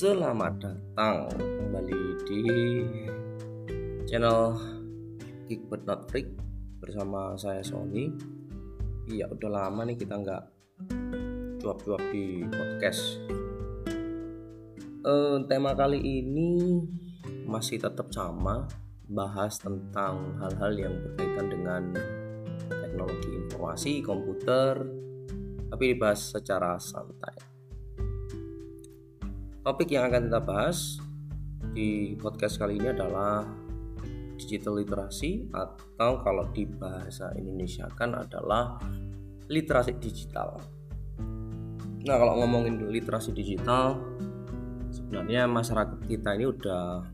Selamat datang kembali di channel Geek But Not Freak bersama saya Sony. Iya udah lama nih kita nggak cuap-cuap di podcast. Uh, tema kali ini masih tetap sama, bahas tentang hal-hal yang berkaitan dengan teknologi informasi, komputer, tapi dibahas secara santai Topik yang akan kita bahas di podcast kali ini adalah digital literasi atau kalau di bahasa Indonesia kan adalah literasi digital. Nah, kalau ngomongin literasi digital sebenarnya masyarakat kita ini udah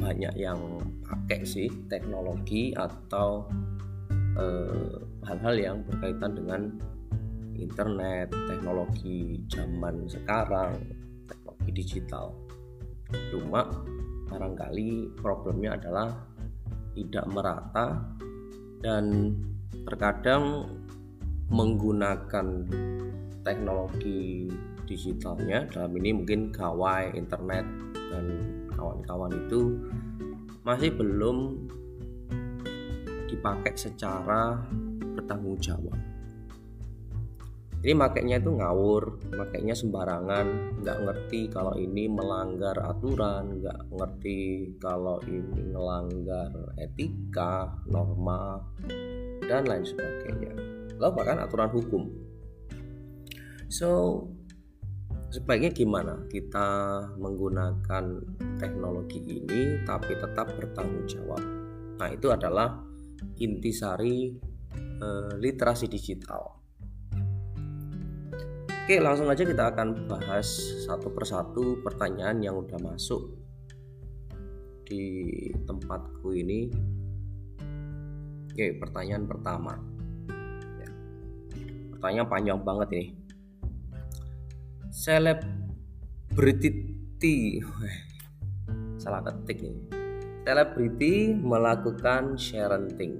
banyak yang pakai sih teknologi atau eh, hal-hal yang berkaitan dengan internet, teknologi zaman sekarang, teknologi digital. Cuma barangkali problemnya adalah tidak merata dan terkadang menggunakan teknologi digitalnya dalam ini mungkin gawai internet dan kawan-kawan itu masih belum dipakai secara bertanggung jawab ini makainya itu ngawur makainya sembarangan nggak ngerti kalau ini melanggar aturan nggak ngerti kalau ini melanggar etika norma dan lain sebagainya. Lalu bahkan aturan hukum. So sebaiknya gimana? Kita menggunakan teknologi ini tapi tetap bertanggung jawab. Nah itu adalah intisari eh, literasi digital Oke, langsung aja kita akan bahas satu persatu pertanyaan yang udah masuk di tempatku ini. Oke, pertanyaan pertama. Ya. Pertanyaan panjang banget ini. Selebriti salah ketik ini. Selebriti melakukan sharing.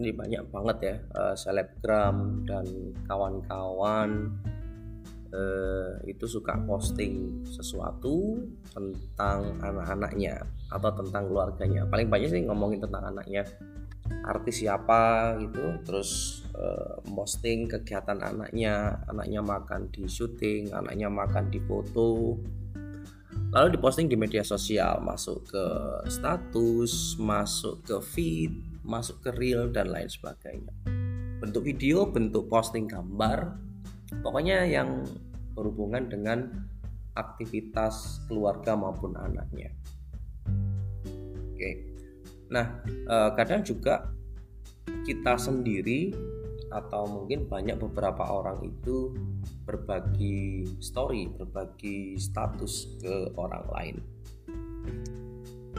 Ini banyak banget ya, uh, selebgram dan kawan-kawan eh, itu suka posting sesuatu tentang anak-anaknya atau tentang keluarganya. Paling banyak sih ngomongin tentang anaknya. Artis siapa gitu terus eh, posting kegiatan anaknya. Anaknya makan di syuting anaknya makan di foto. Lalu diposting di media sosial masuk ke status masuk ke feed masuk ke reel dan lain sebagainya. Bentuk video bentuk posting gambar pokoknya yang berhubungan dengan aktivitas keluarga maupun anaknya. Oke, nah eh, kadang juga kita sendiri atau mungkin banyak beberapa orang itu berbagi story, berbagi status ke orang lain.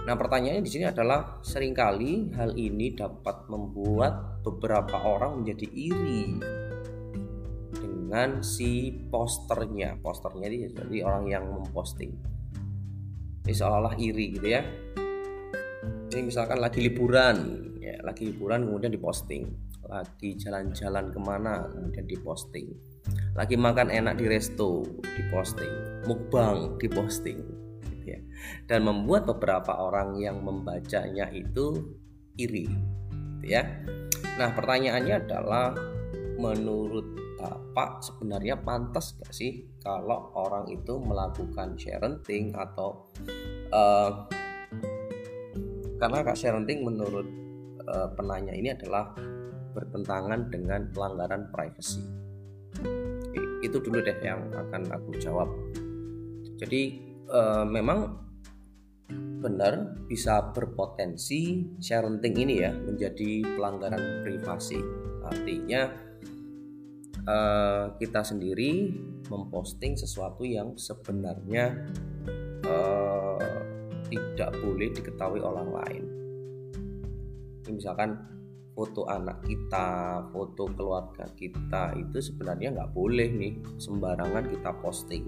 Nah, pertanyaannya di sini adalah sering kali hal ini dapat membuat beberapa orang menjadi iri dengan si posternya. Posternya ini jadi orang yang memposting. Ini seolah-olah iri gitu ya. Ini misalkan lagi liburan ya lagi liburan kemudian diposting. Lagi jalan-jalan ke mana kemudian diposting. Lagi makan enak di resto diposting. Mukbang diposting gitu ya. Dan membuat beberapa orang yang membacanya itu iri gitu ya. Nah pertanyaannya adalah menurut Bapak sebenarnya pantas gak sih kalau orang itu melakukan sharing atau uh, karena kak sharing menurut uh, penanya ini adalah bertentangan dengan pelanggaran privasi. Itu dulu deh yang akan aku jawab. Jadi uh, memang benar bisa berpotensi sharing ini ya menjadi pelanggaran privasi. Artinya uh, kita sendiri memposting sesuatu yang sebenarnya uh, tidak boleh diketahui orang lain. Ini misalkan foto anak kita, foto keluarga kita itu sebenarnya nggak boleh nih sembarangan kita posting.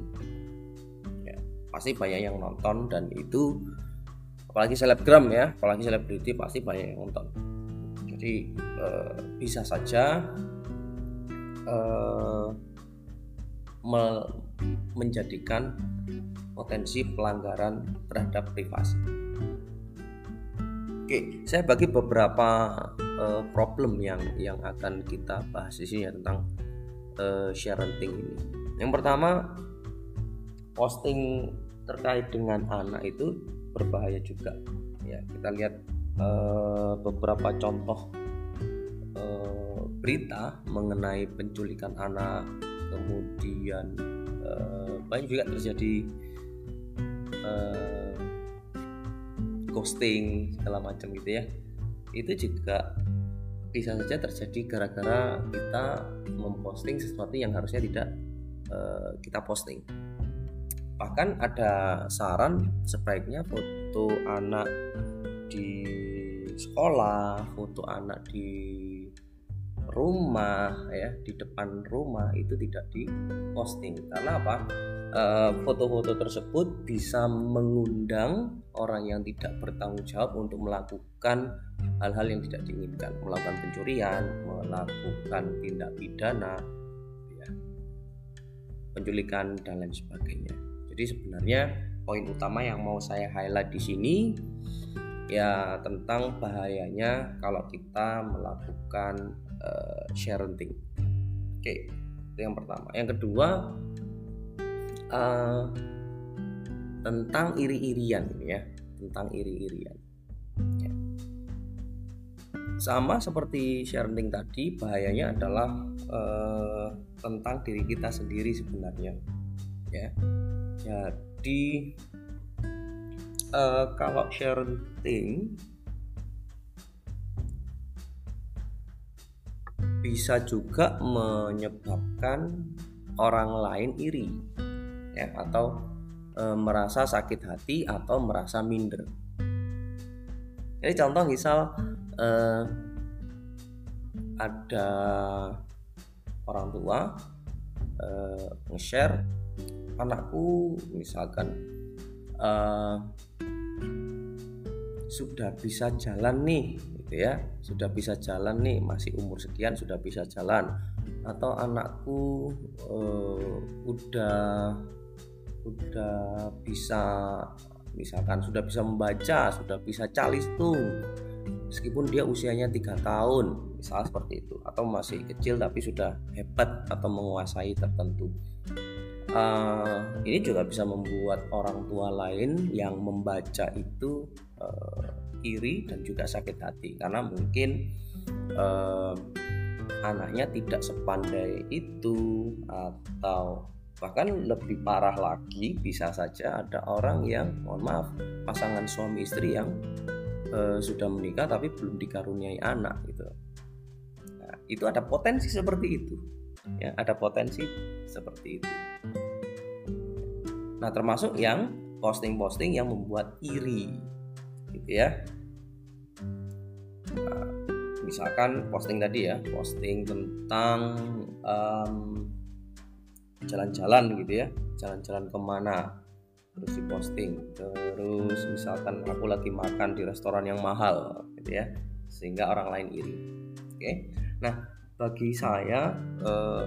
Ya, pasti banyak yang nonton dan itu apalagi selebgram ya, apalagi selebriti pasti banyak yang nonton. Jadi eh, bisa saja uh, menjadikan potensi pelanggaran terhadap privasi. Oke, saya bagi beberapa uh, problem yang yang akan kita bahas di sini ya, tentang uh, sharing ini. Yang pertama, posting terkait dengan anak itu berbahaya juga. Ya, kita lihat uh, beberapa contoh uh, berita mengenai penculikan anak, kemudian uh, banyak juga terjadi uh, ghosting segala macam gitu ya. Itu juga bisa saja terjadi gara-gara kita memposting sesuatu yang harusnya tidak uh, kita posting. Bahkan ada saran sebaiknya foto anak di sekolah foto anak di rumah ya di depan rumah itu tidak diposting. Karena apa? Eh, foto-foto tersebut bisa mengundang orang yang tidak bertanggung jawab untuk melakukan hal-hal yang tidak diinginkan, melakukan pencurian, melakukan tindak pidana, ya, penculikan dan lain sebagainya. Jadi sebenarnya poin utama yang mau saya highlight di sini ya tentang bahayanya kalau kita melakukan uh, sharing. Oke, itu yang pertama. Yang kedua, uh, tentang iri-irian ya tentang iri-irian ya. sama seperti sharing tadi bahayanya adalah uh, tentang diri kita sendiri sebenarnya ya jadi uh, kalau sharing bisa juga menyebabkan orang lain iri ya atau e, merasa sakit hati atau merasa minder. Jadi contoh misal e, ada orang tua e, nge-share anakku misalkan e, sudah bisa jalan nih gitu ya. Sudah bisa jalan nih masih umur sekian sudah bisa jalan. Atau anakku uh, udah sudah bisa misalkan sudah bisa membaca sudah bisa calistung. Meskipun dia usianya tiga tahun misal seperti itu. Atau masih kecil tapi sudah hebat atau menguasai tertentu. Uh, ini juga bisa membuat orang tua lain yang membaca itu uh, iri dan juga sakit hati. Karena mungkin uh, anaknya tidak sepandai itu atau bahkan lebih parah lagi bisa saja ada orang yang mohon maaf pasangan suami istri yang e, sudah menikah tapi belum dikaruniai anak gitu. Nah, itu ada potensi seperti itu. Ya ada potensi seperti itu. Nah termasuk yang posting-posting yang membuat iri gitu ya nah, misalkan posting tadi ya posting tentang um, jalan-jalan gitu ya jalan-jalan ke mana terus diposting terus misalkan aku lagi makan di restoran yang mahal gitu ya sehingga orang lain iri oke? Nah bagi saya eh,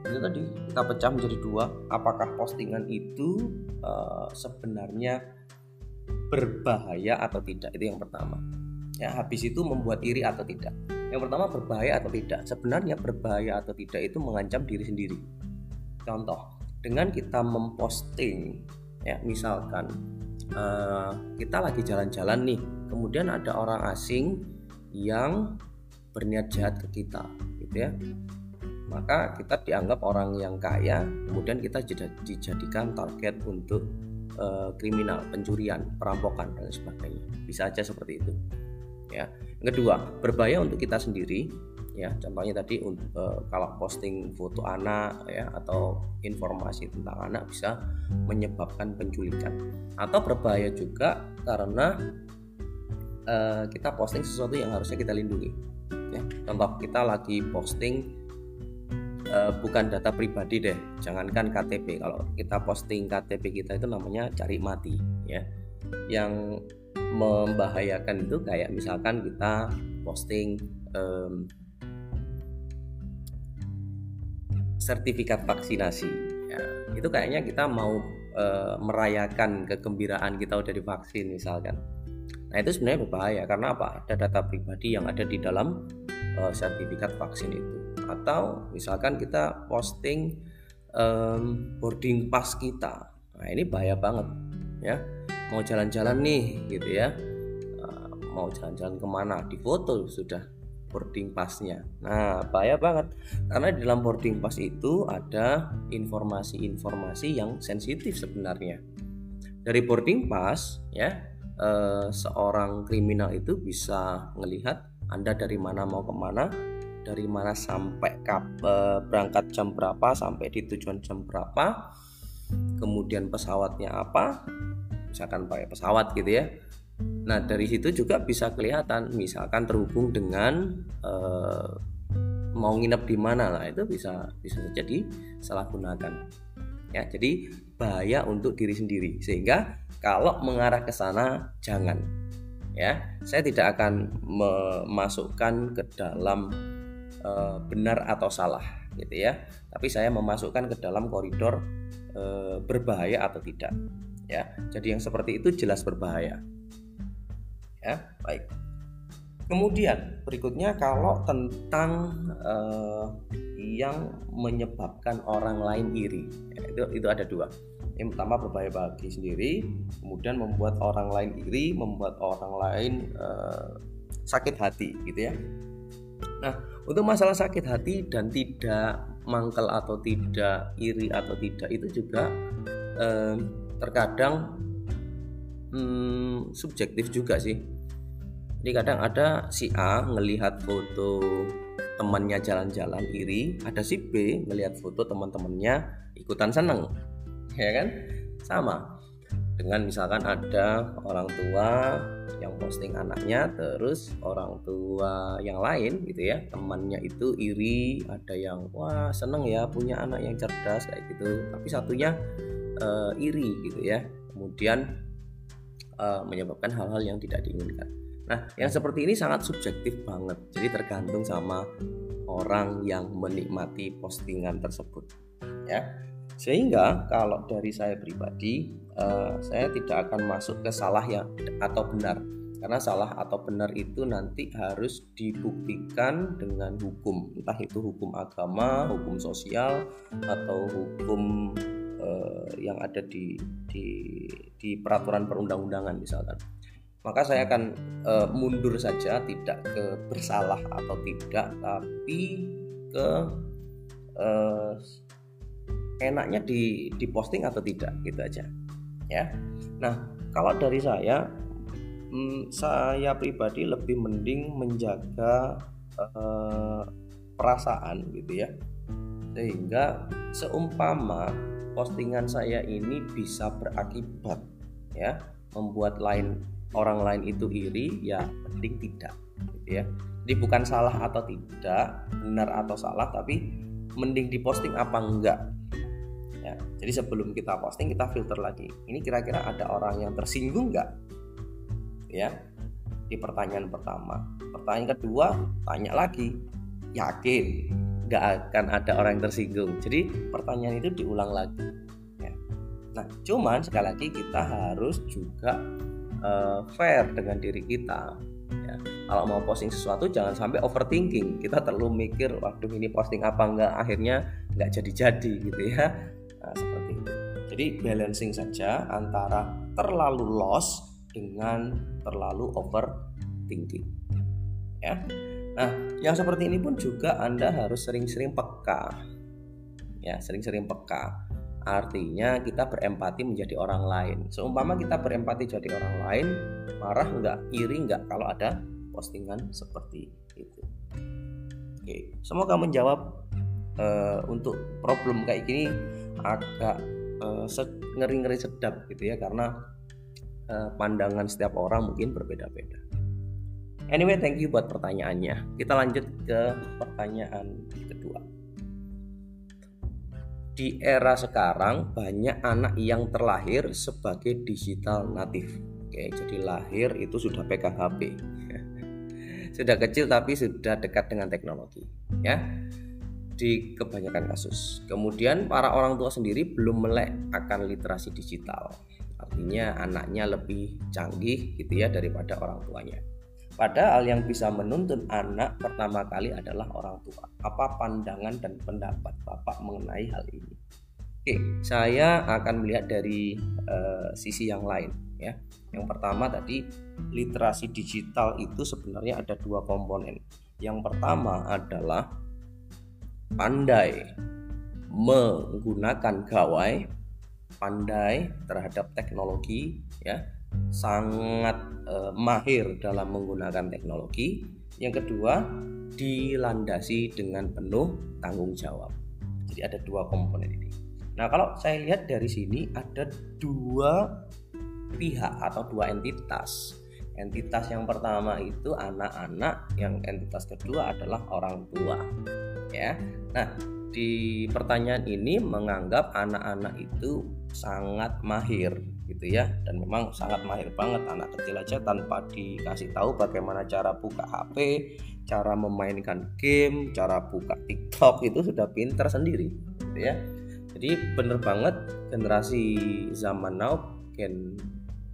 itu tadi kita pecah menjadi dua apakah postingan itu eh, sebenarnya berbahaya atau tidak itu yang pertama ya habis itu membuat iri atau tidak yang pertama berbahaya atau tidak sebenarnya berbahaya atau tidak itu mengancam diri sendiri Contoh, dengan kita memposting, ya misalkan uh, kita lagi jalan-jalan nih, kemudian ada orang asing yang berniat jahat ke kita, gitu ya. Maka kita dianggap orang yang kaya, kemudian kita dijadikan target untuk uh, kriminal, pencurian, perampokan dan sebagainya. Bisa aja seperti itu. Ya. Yang kedua, berbahaya untuk kita sendiri ya. Contohnya tadi uh, kalau posting foto anak ya atau informasi tentang anak bisa menyebabkan penculikan. Atau berbahaya juga karena uh, kita posting sesuatu yang harusnya kita lindungi ya. Contoh kita lagi posting uh, bukan data pribadi deh. Jangankan KTP kalau kita posting KTP kita itu namanya cari mati ya. Yang membahayakan itu kayak misalkan kita posting um, sertifikat vaksinasi. Ya itu kayaknya kita mau e, merayakan kegembiraan kita udah divaksin misalkan. Nah itu sebenarnya berbahaya karena apa? Ada data pribadi yang ada di dalam e, sertifikat vaksin itu. Atau misalkan kita posting um, boarding pass kita. Nah ini bahaya banget ya mau jalan-jalan nih gitu ya. Uh, mau jalan-jalan ke mana? Di foto sudah boarding passnya. Nah bahaya banget. Karena di dalam boarding pass itu ada informasi-informasi yang sensitif sebenarnya. Dari boarding pass ya uh, seorang kriminal itu bisa melihat anda dari mana mau ke mana dari mana sampai kap, e, berangkat jam berapa sampai di tujuan jam berapa kemudian pesawatnya apa misalkan pakai pesawat gitu ya. Nah dari situ juga bisa kelihatan misalkan terhubung dengan e, mau nginep di mana lah itu bisa bisa jadi salah gunakan. Ya jadi bahaya untuk diri sendiri. Sehingga kalau mengarah ke sana jangan. Ya saya tidak akan memasukkan ke dalam e, benar atau salah gitu ya. Tapi saya memasukkan ke dalam koridor e, berbahaya atau tidak ya jadi yang seperti itu jelas berbahaya. Ya baik. Kemudian berikutnya kalau tentang e, yang menyebabkan orang lain iri. Ya, itu itu ada dua. Yang pertama berbahaya bagi sendiri kemudian membuat orang lain iri membuat orang lain e, sakit hati gitu ya. Nah, untuk masalah sakit hati dan tidak mangkel atau tidak iri atau tidak itu juga eh, terkadang hmm, subjektif juga sih. Jadi kadang ada si A ngelihat foto temannya jalan-jalan iri, ada si B ngelihat foto teman-temannya ikutan seneng, ya kan? Sama dengan misalkan ada orang tua yang posting anaknya terus orang tua yang lain gitu ya temannya itu iri ada yang wah seneng ya punya anak yang cerdas kayak gitu tapi satunya uh, iri gitu ya. Kemudian uh, menyebabkan hal-hal yang tidak diinginkan. Nah yang seperti ini sangat subjektif banget. Jadi tergantung sama orang yang menikmati postingan tersebut ya. Sehingga kalau dari saya pribadi uh, saya tidak akan masuk ke salah yang atau benar karena salah atau benar itu nanti harus dibuktikan dengan hukum. Entah itu hukum agama, hukum sosial atau hukum uh, yang ada di di di peraturan perundang-undangan misalkan. Maka saya akan uh, mundur saja tidak ke bersalah atau tidak tapi ke uh, enaknya di diposting atau tidak gitu aja. Ya. Nah kalau dari saya hmm, saya pribadi lebih mending menjaga uh, perasaan gitu ya. Sehingga seumpama postingan saya ini bisa berakibat ya membuat lain orang lain itu iri ya mending tidak gitu ya. Jadi bukan salah atau tidak benar atau salah tapi mending diposting apa enggak? Ya jadi sebelum kita posting kita filter lagi. Ini kira-kira ada orang yang tersinggung nggak ya di pertanyaan pertama. Pertanyaan kedua tanya lagi. Yakin? Nggak akan ada orang yang tersinggung. Jadi pertanyaan itu diulang lagi ya. nah cuman sekali lagi kita harus juga uh, fair dengan diri kita ya. kalau mau posting sesuatu jangan sampai overthinking. Kita terlalu mikir waduh ini posting apa enggak akhirnya nggak jadi-jadi gitu ya. Nah, seperti itu. Jadi balancing saja antara terlalu loss dengan terlalu overthinking. Ya. Nah, yang seperti ini pun juga Anda harus sering-sering peka. Ya, sering-sering peka. Artinya kita berempati menjadi orang lain. Seumpama kita berempati jadi orang lain, marah enggak, iri enggak kalau ada postingan seperti itu. Oke, semoga menjawab uh, untuk problem kayak gini agak uh, ngeri-ngeri sedap gitu ya karena uh, pandangan setiap orang mungkin berbeda-beda. Anyway, thank you buat pertanyaannya. Kita lanjut ke pertanyaan kedua. Di era sekarang banyak anak yang terlahir sebagai digital native. Oke, jadi lahir itu sudah pegang HP. sudah kecil tapi sudah dekat dengan teknologi, ya di kebanyakan kasus. Kemudian para orang tua sendiri belum melek akan literasi digital. Artinya anaknya lebih canggih gitu ya daripada orang tuanya. Padahal yang bisa menuntun anak pertama kali adalah orang tua. Apa pandangan dan pendapat Bapak mengenai hal ini? Oke, saya akan melihat dari uh, sisi yang lain ya. Yang pertama tadi literasi digital itu sebenarnya ada dua komponen. Yang pertama adalah pandai menggunakan gawai, pandai terhadap teknologi ya, sangat uh, mahir dalam menggunakan teknologi. Yang kedua, dilandasi dengan penuh tanggung jawab. Jadi ada dua komponen ini. Nah, kalau saya lihat dari sini ada dua pihak atau dua entitas. Entitas yang pertama itu anak-anak, yang entitas kedua adalah orang tua. Ya. Nah, di pertanyaan ini menganggap anak-anak itu sangat mahir gitu ya dan memang sangat mahir banget anak kecil aja tanpa dikasih tahu bagaimana cara buka HP, cara memainkan game, cara buka TikTok itu sudah pinter sendiri gitu ya jadi bener banget generasi zaman now gen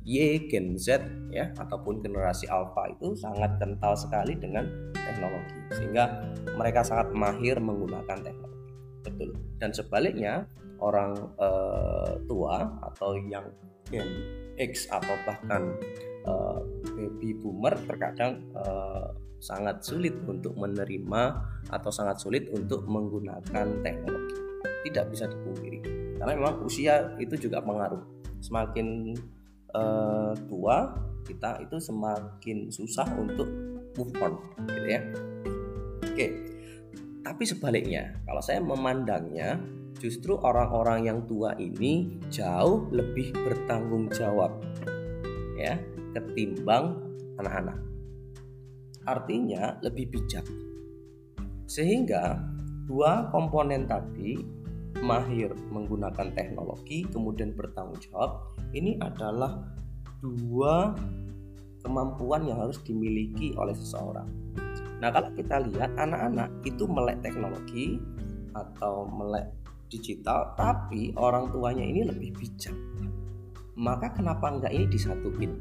Y, Gen Z ya ataupun generasi Alpha itu sangat kental sekali dengan teknologi sehingga mereka sangat mahir menggunakan teknologi. Betul. Dan sebaliknya orang uh, tua atau yang Gen X atau bahkan uh, baby boomer terkadang uh, sangat sulit untuk menerima atau sangat sulit untuk menggunakan teknologi. Tidak bisa dipungkiri. Karena memang usia itu juga pengaruh. Semakin uh, tua kita itu semakin susah untuk move on gitu ya. Oke. Tapi sebaliknya kalau saya memandangnya justru orang-orang yang tua ini jauh lebih bertanggung jawab ya ketimbang anak-anak artinya lebih bijak sehingga dua komponen tadi mahir menggunakan teknologi kemudian bertanggung jawab ini adalah dua kemampuan yang harus dimiliki oleh seseorang. Nah, kalau kita lihat anak-anak itu melek teknologi atau melek digital, tapi orang tuanya ini lebih bijak. Maka kenapa enggak ini disatuin?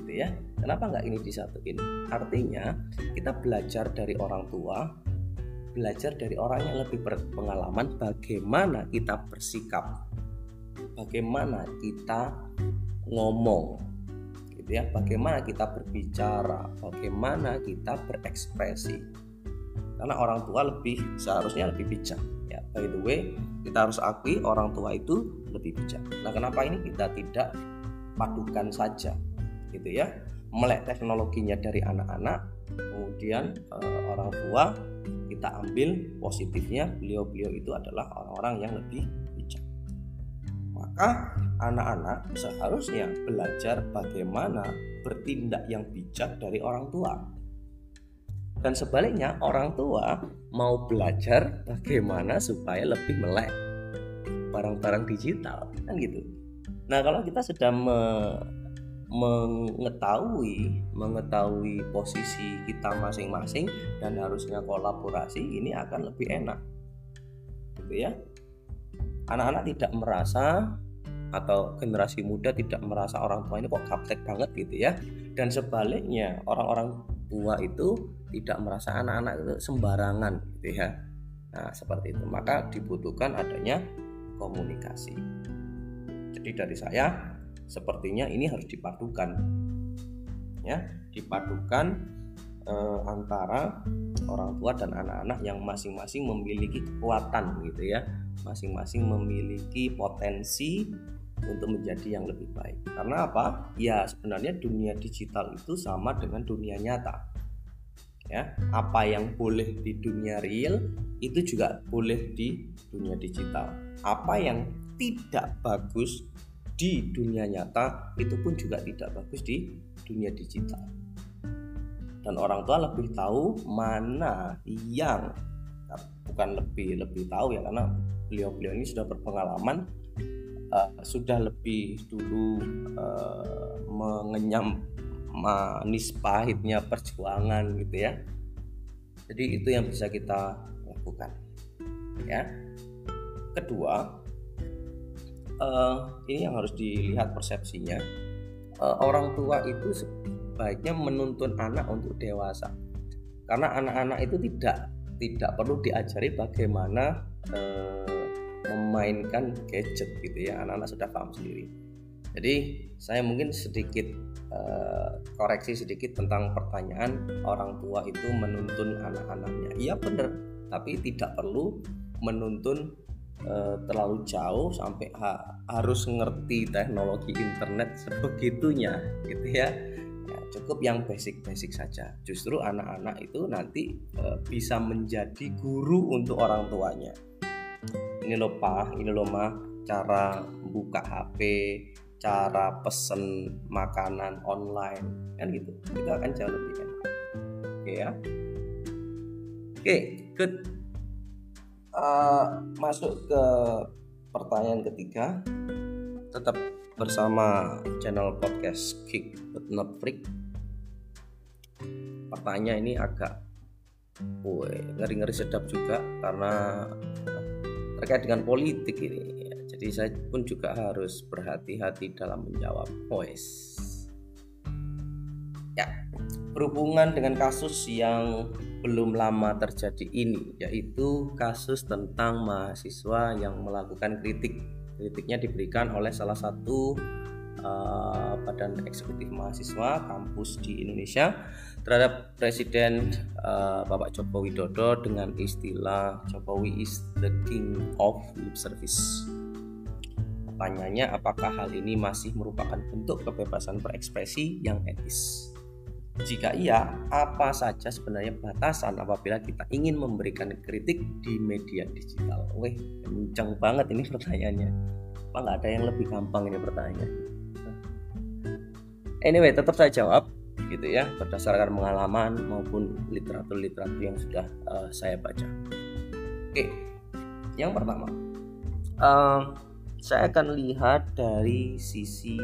Gitu ya. Kenapa enggak ini disatuin? Artinya, kita belajar dari orang tua belajar dari orang yang lebih berpengalaman bagaimana kita bersikap bagaimana kita ngomong gitu ya bagaimana kita berbicara bagaimana kita berekspresi karena orang tua lebih seharusnya lebih bijak ya. By the way kita harus akui orang tua itu lebih bijak. Nah kenapa ini kita tidak padukan saja gitu ya? Melek teknologinya dari anak-anak kemudian uh, orang tua kita ambil positifnya beliau-beliau itu adalah orang-orang yang lebih bijak. Maka anak-anak seharusnya belajar bagaimana bertindak yang bijak dari orang tua dan sebaliknya orang tua mau belajar bagaimana supaya lebih melek barang-barang digital kan gitu. Nah kalau kita sudah me mengetahui mengetahui posisi kita masing-masing dan harusnya kolaborasi ini akan lebih enak. Gitu ya. Anak-anak tidak merasa atau generasi muda tidak merasa orang tua ini kok kaptek banget gitu ya. Dan sebaliknya orang-orang tua itu tidak merasa anak-anak itu sembarangan gitu ya. Nah seperti itu. Maka dibutuhkan adanya komunikasi. Jadi dari saya sepertinya ini harus dipadukan. Ya dipadukan eh, antara orang tua dan anak-anak yang masing-masing memiliki kekuatan gitu ya. Masing-masing memiliki potensi untuk menjadi yang lebih baik. Karena apa? Ya sebenarnya dunia digital itu sama dengan dunia nyata. Ya apa yang boleh di dunia real itu juga boleh di dunia digital. Apa yang tidak bagus di dunia nyata itu pun juga tidak bagus di dunia digital. Dan orang tua lebih tahu mana yang bukan lebih lebih tahu ya karena beliau-beliau ini sudah berpengalaman uh, sudah lebih dulu uh, mengenyam manis pahitnya perjuangan gitu ya. Jadi itu yang bisa kita lakukan ya. Kedua uh, ini yang harus dilihat persepsinya uh, orang tua itu sebaiknya menuntun anak untuk dewasa. Karena anak-anak itu tidak tidak perlu diajari bagaimana uh, memainkan gadget gitu ya. Anak-anak sudah paham sendiri. Jadi saya mungkin sedikit uh, koreksi sedikit tentang pertanyaan orang tua itu menuntun anak-anaknya. Iya benar. Tapi tidak perlu menuntun uh, terlalu jauh sampai ha harus ngerti teknologi internet sebegitunya gitu ya. Ya cukup yang basic-basic saja. Justru anak-anak itu nanti uh, bisa menjadi guru untuk orang tuanya ini loh pak ini loh mah cara buka HP cara pesen makanan online kan gitu. Itu akan jauh lebih enak. Oke ya. Oke good. Uh, masuk ke pertanyaan ketiga. Tetap bersama channel podcast Kick but not freak. Pertanyaan ini agak ngeri-ngeri sedap juga karena terkait dengan politik ini. Jadi saya pun juga harus berhati-hati dalam menjawab voice. Ya berhubungan dengan kasus yang belum lama terjadi ini yaitu kasus tentang mahasiswa yang melakukan kritik. Kritiknya diberikan oleh salah satu uh, badan eksekutif mahasiswa kampus di Indonesia terhadap Presiden uh, Bapak Joko Widodo dengan istilah Jokowi is the king of lip service. Pertanyaannya apakah hal ini masih merupakan bentuk kebebasan berekspresi yang etis? Jika iya, apa saja sebenarnya batasan apabila kita ingin memberikan kritik di media digital? Weh, kencang banget ini pertanyaannya. Apa nggak ada yang lebih gampang ini pertanyaan? Anyway, tetap saya jawab gitu ya berdasarkan pengalaman maupun literatur-literatur yang sudah uh, saya baca. Oke, yang pertama, uh, saya akan lihat dari sisi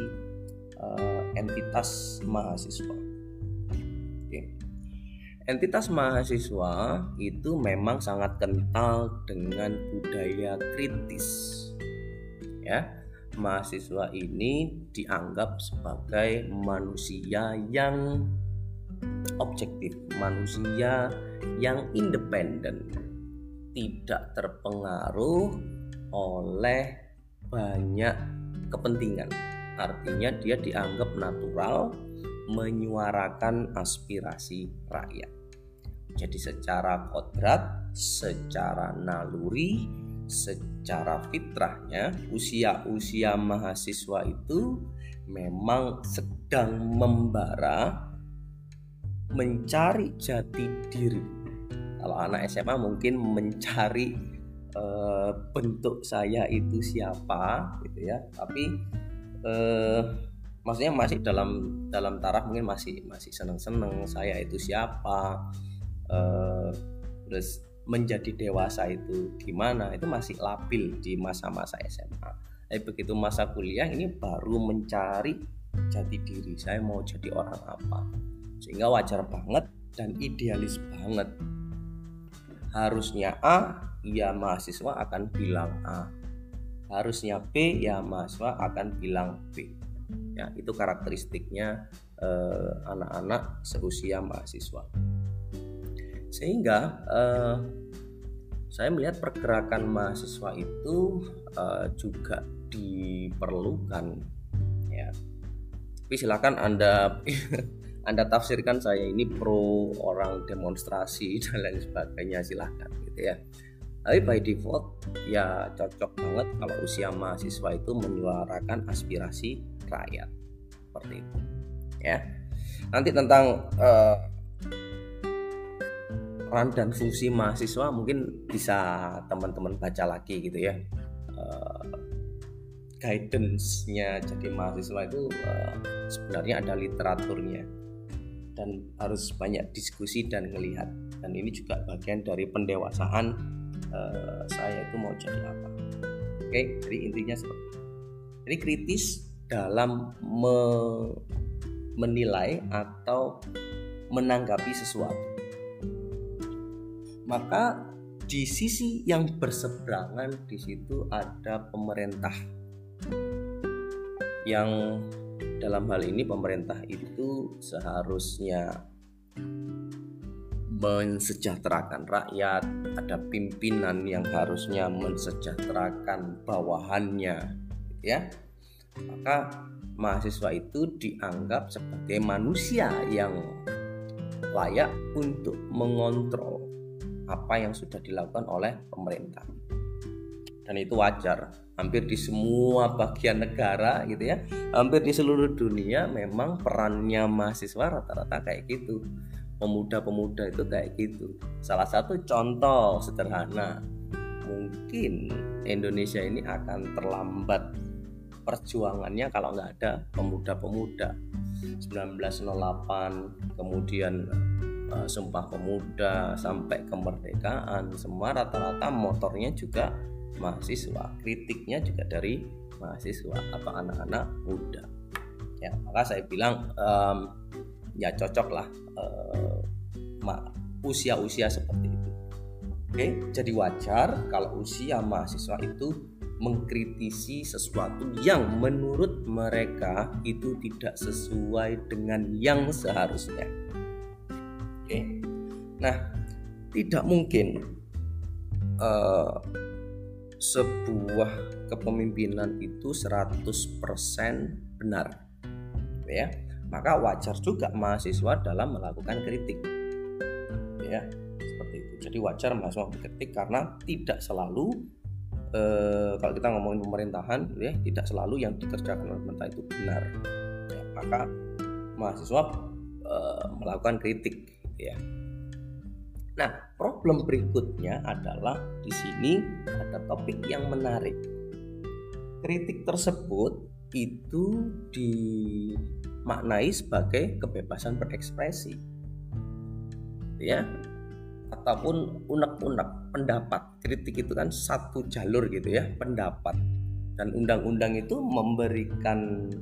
uh, entitas mahasiswa. Oke. Entitas mahasiswa itu memang sangat kental dengan budaya kritis. Ya mahasiswa ini dianggap sebagai manusia yang objektif, manusia yang independen, tidak terpengaruh oleh banyak kepentingan. Artinya dia dianggap natural menyuarakan aspirasi rakyat. Jadi secara kodrat, secara naluri, secara fitrahnya usia-usia mahasiswa itu memang sedang membara mencari jati diri. Kalau anak SMA mungkin mencari e, bentuk saya itu siapa gitu ya. Tapi e, maksudnya masih dalam dalam taraf mungkin masih masih seneng-seneng saya itu siapa. E, terus menjadi dewasa itu gimana itu masih labil di masa-masa SMA. Tapi begitu masa kuliah ini baru mencari jati diri saya mau jadi orang apa. Sehingga wajar banget dan idealis banget. Harusnya A ya mahasiswa akan bilang A. Harusnya B ya mahasiswa akan bilang B. Ya itu karakteristiknya eh, anak-anak eh, seusia mahasiswa sehingga uh, saya melihat pergerakan mahasiswa itu uh, juga diperlukan ya. Tapi silakan anda anda tafsirkan saya ini pro orang demonstrasi dan lain sebagainya silahkan gitu ya. Tapi by default ya cocok banget kalau usia mahasiswa itu menyuarakan aspirasi rakyat. Seperti itu ya. Nanti tentang uh, peran dan fungsi mahasiswa mungkin bisa teman-teman baca lagi gitu ya. Uh, guidance-nya jadi mahasiswa itu uh, sebenarnya ada literaturnya dan harus banyak diskusi dan melihat dan ini juga bagian dari pendewasaan uh, saya itu mau jadi apa. Oke jadi intinya seperti itu. Jadi kritis dalam me menilai atau menanggapi sesuatu maka di sisi yang berseberangan di situ ada pemerintah yang dalam hal ini pemerintah itu seharusnya mensejahterakan rakyat, ada pimpinan yang harusnya mensejahterakan bawahannya, ya. Maka mahasiswa itu dianggap sebagai manusia yang layak untuk mengontrol apa yang sudah dilakukan oleh pemerintah. Dan itu wajar. Hampir di semua bagian negara gitu ya. Hampir di seluruh dunia memang perannya mahasiswa rata-rata kayak gitu. Pemuda-pemuda itu kayak gitu. Salah satu contoh sederhana mungkin Indonesia ini akan terlambat perjuangannya kalau nggak ada pemuda-pemuda. 1908 kemudian uh, Sumpah Pemuda sampai kemerdekaan semua rata-rata motornya juga mahasiswa kritiknya juga dari mahasiswa atau anak-anak muda. Ya maka saya bilang um, ya cocok lah uh, usia-usia seperti itu. Oke jadi wajar kalau usia mahasiswa itu mengkritisi sesuatu yang menurut mereka itu tidak sesuai dengan yang seharusnya oke. Nah tidak mungkin uh, sebuah kepemimpinan itu 100% benar ya. Maka wajar juga mahasiswa dalam melakukan kritik ya. Seperti itu. Jadi wajar mahasiswa mengkritik karena tidak selalu eh, kalau kita ngomongin pemerintahan ya tidak selalu yang dikerjakan oleh pemerintah itu benar ya, maka mahasiswa eh, melakukan kritik ya Nah, problem berikutnya adalah di sini ada topik yang menarik. Kritik tersebut itu dimaknai sebagai kebebasan berekspresi. Ya. Ataupun unek-unek pendapat. Kritik itu kan satu jalur gitu ya, pendapat. Dan undang-undang itu memberikan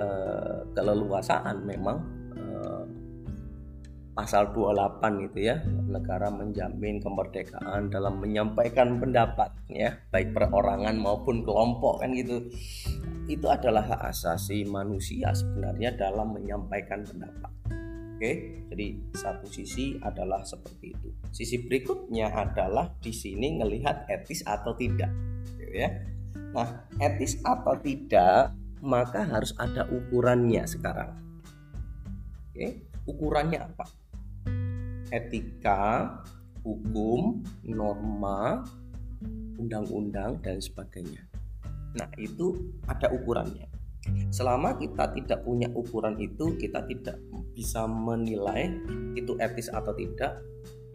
uh, keleluasaan memang pasal 28 itu ya negara menjamin kemerdekaan dalam menyampaikan pendapat ya baik perorangan maupun kelompok kan gitu. Itu adalah hak asasi manusia sebenarnya dalam menyampaikan pendapat. Oke jadi satu sisi adalah seperti itu. Sisi berikutnya adalah di sini melihat etis atau tidak gitu ya. Nah etis atau tidak maka harus ada ukurannya sekarang. Oke ukurannya apa etika, hukum, norma, undang-undang dan sebagainya. Nah, itu ada ukurannya. Selama kita tidak punya ukuran itu, kita tidak bisa menilai itu etis atau tidak,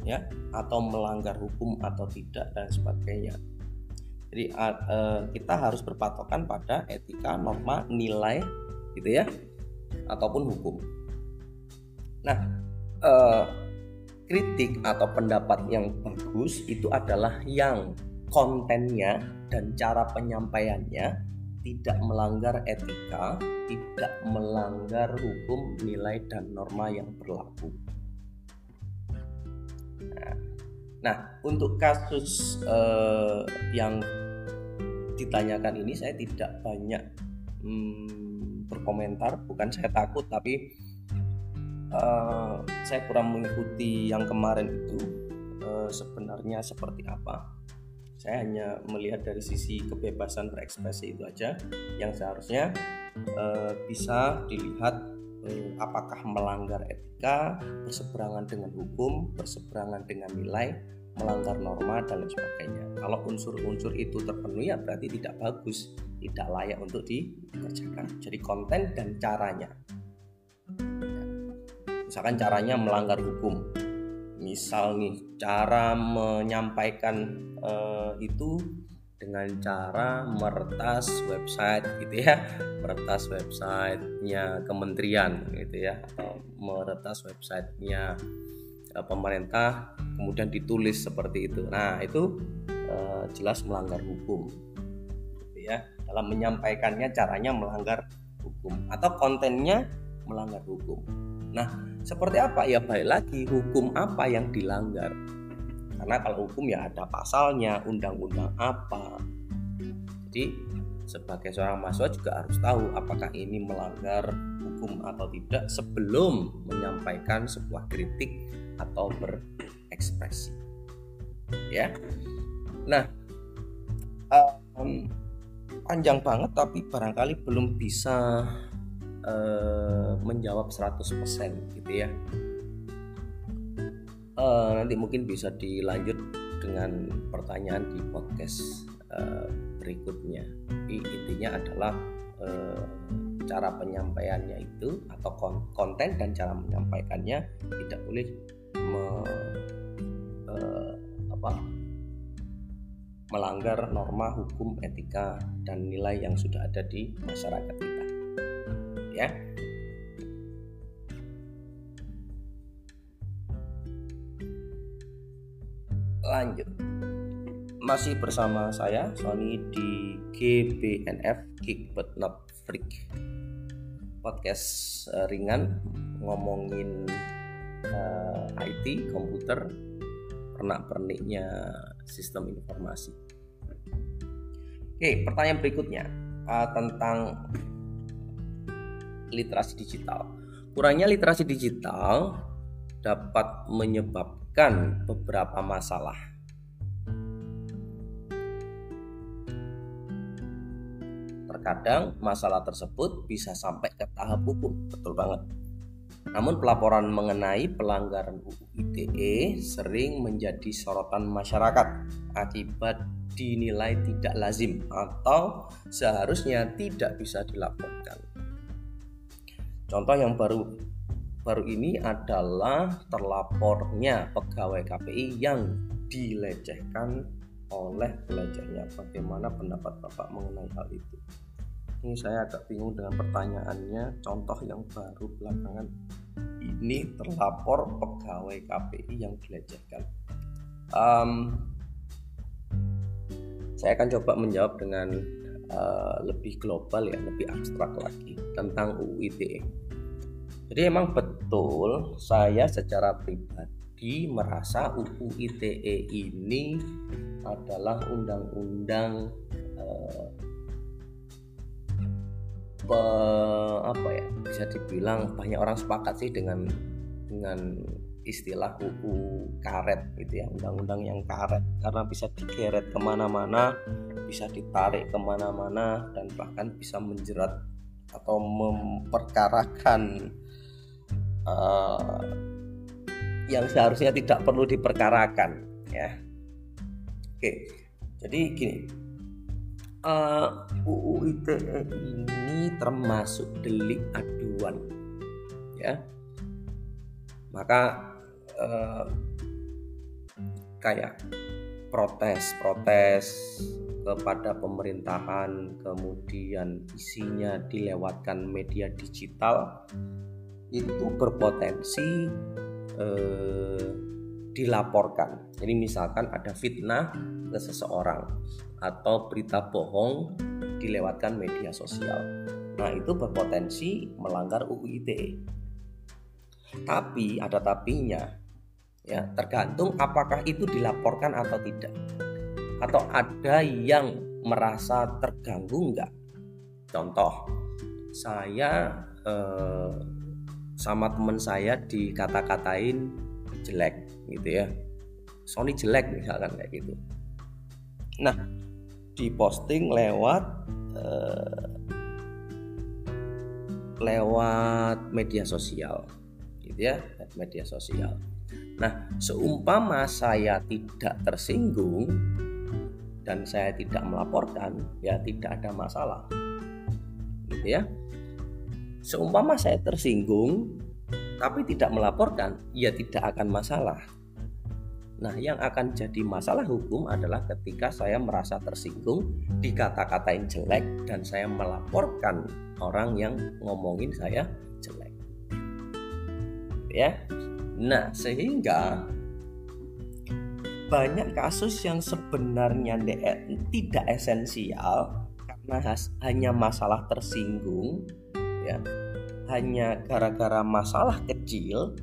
ya, atau melanggar hukum atau tidak dan sebagainya. Jadi kita harus berpatokan pada etika, norma, nilai, gitu ya, ataupun hukum. Nah, kritik atau pendapat yang bagus itu adalah yang kontennya dan cara penyampaiannya tidak melanggar etika, tidak melanggar hukum, nilai, dan norma yang berlaku. Nah, nah untuk kasus eh, yang ditanyakan ini saya tidak banyak hmm, berkomentar, bukan saya takut, tapi uh, saya kurang mengikuti yang kemarin itu uh, sebenarnya seperti apa. Saya hanya melihat dari sisi kebebasan berekspresi itu aja. Yang seharusnya uh, bisa dilihat apakah melanggar etika berseberangan dengan hukum berseberangan dengan nilai melanggar norma dan lain sebagainya. Kalau unsur-unsur itu terpenuhi ya berarti tidak bagus tidak layak untuk dikerjakan. Jadi konten dan caranya misalkan caranya melanggar hukum. Misal nih cara menyampaikan uh, itu dengan cara meretas website gitu ya. Meretas websitenya kementerian gitu ya atau meretas websitenya uh, pemerintah kemudian ditulis seperti itu. Nah itu uh, jelas melanggar hukum. Gitu ya. Dalam menyampaikannya caranya melanggar hukum atau kontennya melanggar hukum. Nah, seperti apa? Ya balik lagi hukum apa yang dilanggar. karena kalau hukum ya ada pasalnya undang-undang apa jadi sebagai seorang mahasiswa juga harus tahu apakah ini melanggar hukum atau tidak sebelum menyampaikan sebuah kritik atau berekspresi ya nah um, panjang banget tapi barangkali belum bisa uh, menjawab 100% gitu ya. Uh, nanti mungkin bisa dilanjut dengan pertanyaan di podcast uh, berikutnya. Tapi intinya adalah uh, cara penyampaiannya itu atau konten dan cara menyampaikannya tidak boleh me, uh, apa melanggar norma hukum etika dan nilai yang sudah ada di masyarakat kita ya. Lanjut. Masih bersama saya Sony di GBNF Geek But Not Freak. Podcast ringan ngomongin uh, eh, IT komputer pernak perniknya sistem informasi. Oke, pertanyaan berikutnya uh, tentang literasi digital. Kurangnya literasi digital dapat menyebabkan beberapa masalah. Terkadang masalah tersebut bisa sampai ke tahap hukum, betul banget. Namun pelaporan mengenai pelanggaran UU ITE sering menjadi sorotan masyarakat akibat dinilai tidak lazim atau seharusnya tidak bisa dilaporkan. Contoh yang baru baru ini adalah terlapornya pegawai KPI yang dilecehkan oleh pelajarnya. Bagaimana pendapat Bapak mengenai hal itu? ini saya agak bingung dengan pertanyaannya contoh yang baru belakangan ini terlapor pegawai KPI yang dilecehkan um, saya akan coba menjawab dengan uh, lebih global ya lebih abstrak lagi tentang UU ITE jadi emang betul saya secara pribadi merasa UU ITE ini adalah undang-undang pe, apa ya bisa dibilang banyak orang sepakat sih dengan dengan istilah UU karet gitu ya undang-undang yang karet. Karena bisa digeret ke mana-mana bisa ditarik ke mana-mana dan bahkan bisa menjerat atau memperkarakan uh, yang seharusnya tidak perlu diperkarakan ya. Oke jadi gini. Uh, eh, UU ITE ini termasuk delik aduan ya. Maka uh, kayak protes-protes kepada pemerintahan kemudian isinya dilewatkan media digital itu berpotensi eh, dilaporkan jadi misalkan ada fitnah ke seseorang atau berita bohong dilewatkan media sosial. Nah, itu berpotensi melanggar UU ITE. Tapi ada tapinya. Ya, tergantung apakah itu dilaporkan atau tidak. Atau ada yang merasa terganggu enggak? Contoh, saya eh, sama teman saya dikata-katain jelek gitu ya. Sony jelek misalkan kayak gitu. Nah, diposting lewat uh, lewat media sosial gitu ya media sosial nah seumpama saya tidak tersinggung dan saya tidak melaporkan ya tidak ada masalah. Gitu ya. Seumpama saya tersinggung tapi tidak melaporkan ya tidak akan masalah. Nah, yang akan jadi masalah hukum adalah ketika saya merasa tersinggung, dikata-katain jelek, dan saya melaporkan orang yang ngomongin saya jelek. Ya, nah sehingga banyak kasus yang sebenarnya tidak esensial karena hanya masalah tersinggung, ya, hanya gara-gara masalah kecil,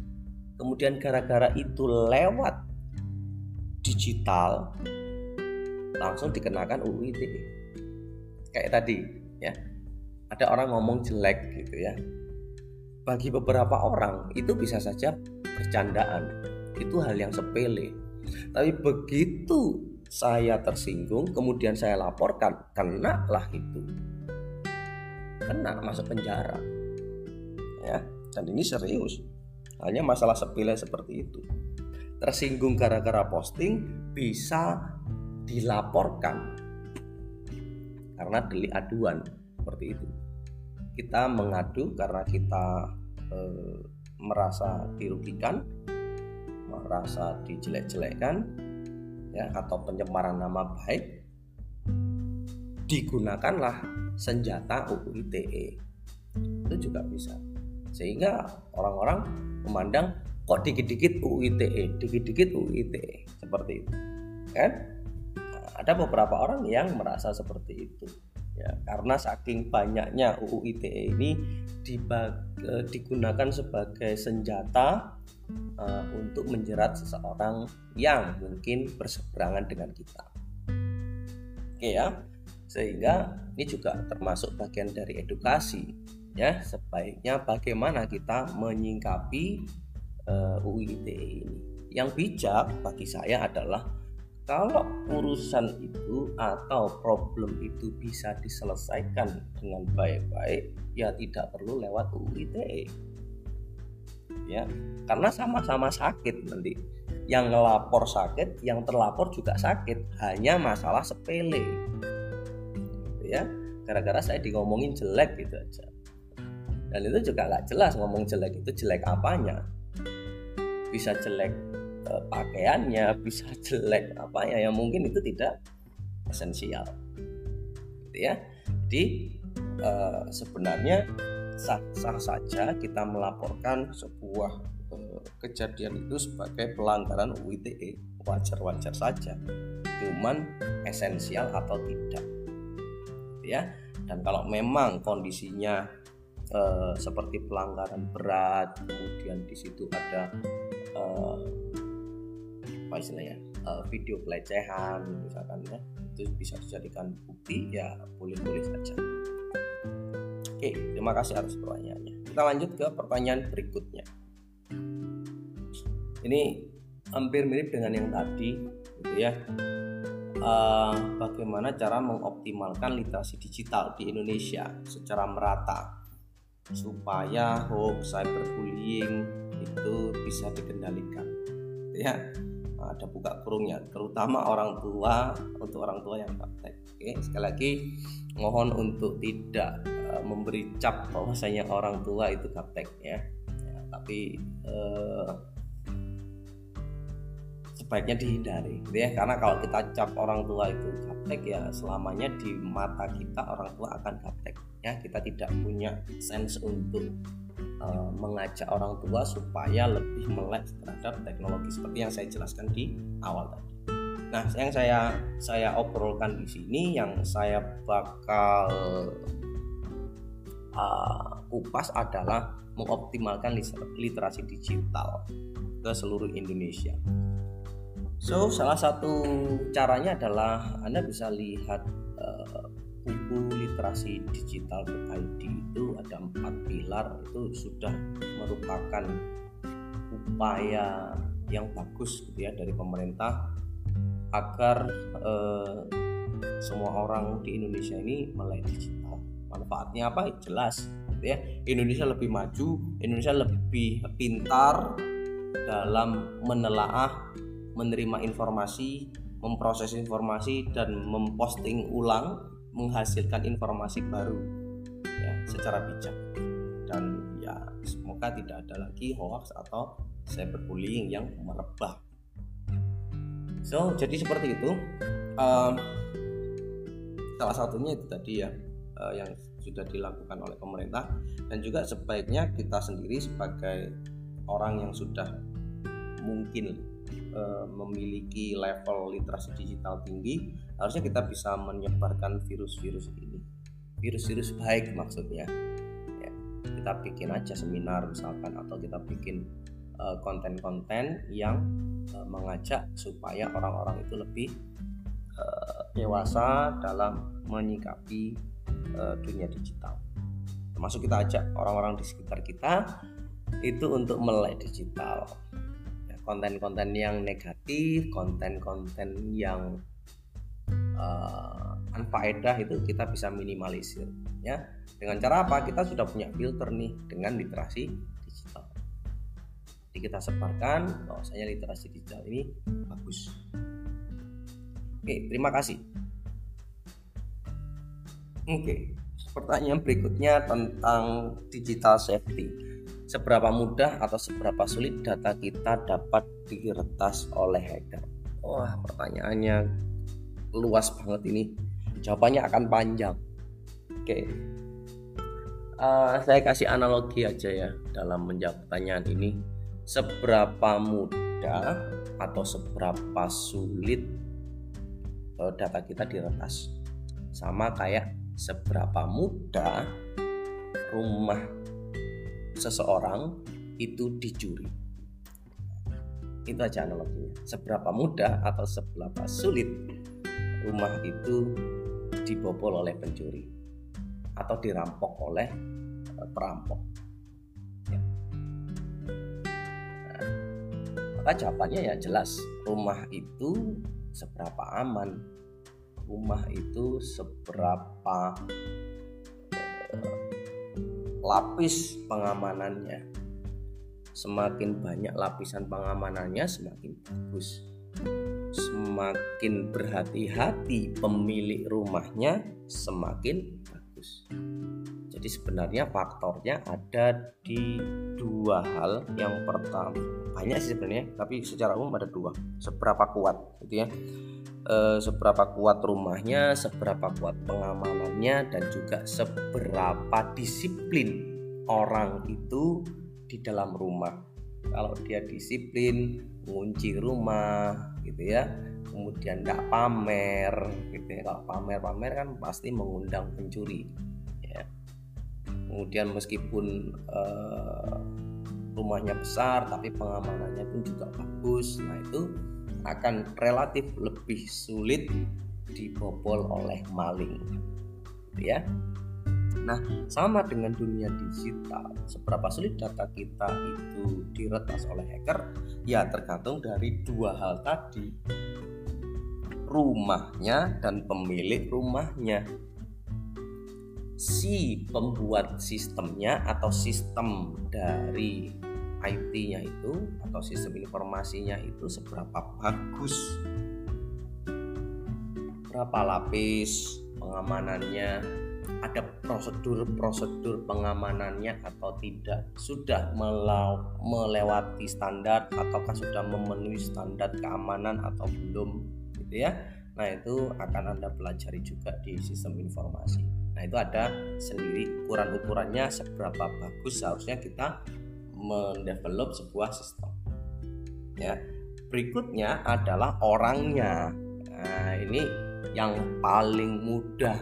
kemudian gara-gara itu lewat digital langsung dikenakan UU ITE kayak tadi ya. Ada orang ngomong jelek gitu ya bagi beberapa orang itu bisa saja bercandaan. Itu hal yang sepele. Tapi begitu saya tersinggung kemudian saya laporkan kena lah itu. Kena masuk penjara. Ya dan ini serius. Hanya masalah sepele seperti itu. Tersinggung gara-gara posting bisa dilaporkan. Karena delik aduan seperti itu kita mengadu karena kita e, merasa dirugikan merasa dijelek-jelekkan ya atau pencemaran nama baik digunakanlah senjata UU ITE itu juga bisa. Sehingga orang-orang memandang kok dikit-dikit UU ITE dikit-dikit UU ITE seperti itu. Kan? Ada beberapa orang yang merasa seperti itu ya karena saking banyaknya UU ITE ini e, digunakan sebagai senjata uh, untuk menjerat seseorang yang mungkin berseberangan dengan kita. Oke ya sehingga ini juga termasuk bagian dari edukasi ya sebaiknya bagaimana kita menyingkapi uh, UU ITE ini. Yang bijak bagi saya adalah kalau urusan itu atau problem itu bisa diselesaikan dengan baik-baik ya tidak perlu lewat UU ya karena sama-sama sakit nanti. Yang ngelapor sakit yang terlapor juga sakit. Hanya masalah sepele. Ya gara-gara saya digomongin jelek gitu aja. Dan itu juga nggak jelas ngomong jelek itu jelek apanya. Bisa jelek uh, pakaiannya bisa jelek apa ya yang mungkin itu tidak esensial. Gitu ya. Jadi uh, sebenarnya sah sah saja kita melaporkan sebuah uh, kejadian itu sebagai pelanggaran UITE wajar-wajar saja cuman esensial atau tidak. Gitu ya. Dan kalau memang kondisinya uh, seperti pelanggaran berat kemudian di situ ada uh, apa istilahnya uh, video pelecehan misalkan ya itu bisa dijadikan bukti ya boleh-boleh saja. Oke terima kasih atas pertanyaannya. Kita lanjut ke pertanyaan berikutnya. Ini hampir mirip dengan yang tadi gitu ya. Uh, bagaimana cara mengoptimalkan literasi digital di Indonesia secara merata supaya hoax cyberbullying itu bisa dikendalikan ya ada buka kurungnya terutama orang tua untuk orang tua yang praktek. Oke sekali lagi mohon untuk tidak uh, memberi cap bahwasanya orang tua itu gaptek ya, ya tapi uh, sebaiknya dihindari gitu ya. Karena kalau kita cap orang tua itu gaptek ya selamanya di mata kita orang tua akan gaptek ya. Kita tidak punya sense untuk uh, mengajak orang tua supaya lebih melek terhadap teknologi seperti yang saya jelaskan di awal tadi. Nah, yang saya saya obrolkan di sini yang saya bakal uh, kupas adalah mengoptimalkan literasi digital ke seluruh Indonesia. So, salah satu caranya adalah Anda bisa lihat uh, buku literasi digital ID itu ada empat pilar itu sudah merupakan upaya yang bagus gitu ya dari pemerintah agar eh, semua orang di Indonesia ini melek digital. Manfaatnya apa? Jelas gitu ya. Indonesia lebih maju Indonesia lebih pintar dalam menelaah menerima informasi memproses informasi dan memposting ulang menghasilkan informasi baru ya secara bijak. Dan ya semoga tidak ada lagi hoax atau cyberbullying yang merebak. So jadi seperti itu. Um, salah satunya itu tadi ya uh, yang sudah dilakukan oleh pemerintah. Dan juga sebaiknya kita sendiri sebagai orang yang sudah mungkin uh, memiliki level literasi digital tinggi harusnya kita bisa menyebarkan virus-virus ini virus-virus baik maksudnya ya, kita bikin aja seminar misalkan atau kita bikin eh, konten-konten yang uh, mengajak supaya orang-orang itu lebih uh, dewasa dalam menyikapi uh, dunia digital. Termasuk kita ajak orang-orang di sekitar kita itu untuk melek digital. Konten-konten yang negatif, konten-konten yang uh, anfaedah itu kita bisa minimalisir ya. Dengan cara apa? Kita sudah punya filter nih dengan literasi digital. Jadi kita sebarkan bahwasanya literasi digital ini bagus. Oke terima kasih. Oke pertanyaan berikutnya tentang digital safety seberapa mudah atau seberapa sulit data kita dapat diretas oleh hacker? Wah pertanyaannya luas banget ini. Jawabannya akan panjang. Oke. Uh, saya kasih analogi aja ya dalam menjawab pertanyaan ini. Seberapa mudah atau seberapa sulit uh, data kita diretas? Sama kayak seberapa mudah rumah seseorang itu dicuri itu aja analoginya seberapa mudah atau seberapa sulit rumah itu dibobol oleh pencuri atau dirampok oleh eh, perampok. Ya. Nah, maka jawabannya ya jelas, rumah itu seberapa aman, rumah itu seberapa lapis pengamanannya. Semakin banyak lapisan pengamanannya, semakin bagus semakin berhati-hati pemilik rumahnya semakin bagus. Jadi sebenarnya faktornya ada di dua hal. Yang pertama banyak sih sebenarnya, tapi secara umum ada dua. Seberapa kuat, gitu ya. E, seberapa kuat rumahnya, seberapa kuat pengamanannya, dan juga seberapa disiplin orang itu di dalam rumah. Kalau dia disiplin, mengunci rumah, gitu ya. Kemudian nggak pamer gitu ya. Kalau pamer-pamer kan pasti mengundang pencuri ya. Kemudian meskipun uh, rumahnya besar tapi pengamanannya pun juga bagus. Nah itu akan relatif lebih sulit dibobol oleh maling gitu ya Nah, sama dengan dunia digital, seberapa sulit data kita itu diretas oleh hacker? Ya, tergantung dari dua hal tadi. Rumahnya dan pemilik rumahnya. Si pembuat sistemnya atau sistem dari IT-nya itu atau sistem informasinya itu seberapa bagus. Berapa lapis pengamanannya, ada prosedur-prosedur pengamanannya atau tidak? Sudah melewati standar ataukah sudah memenuhi standar keamanan atau belum? Gitu ya. Nah itu akan anda pelajari juga di sistem informasi. Nah itu ada sendiri ukuran-ukurannya seberapa bagus seharusnya kita mendevelop sebuah sistem. Ya berikutnya adalah orangnya. Nah ini yang paling mudah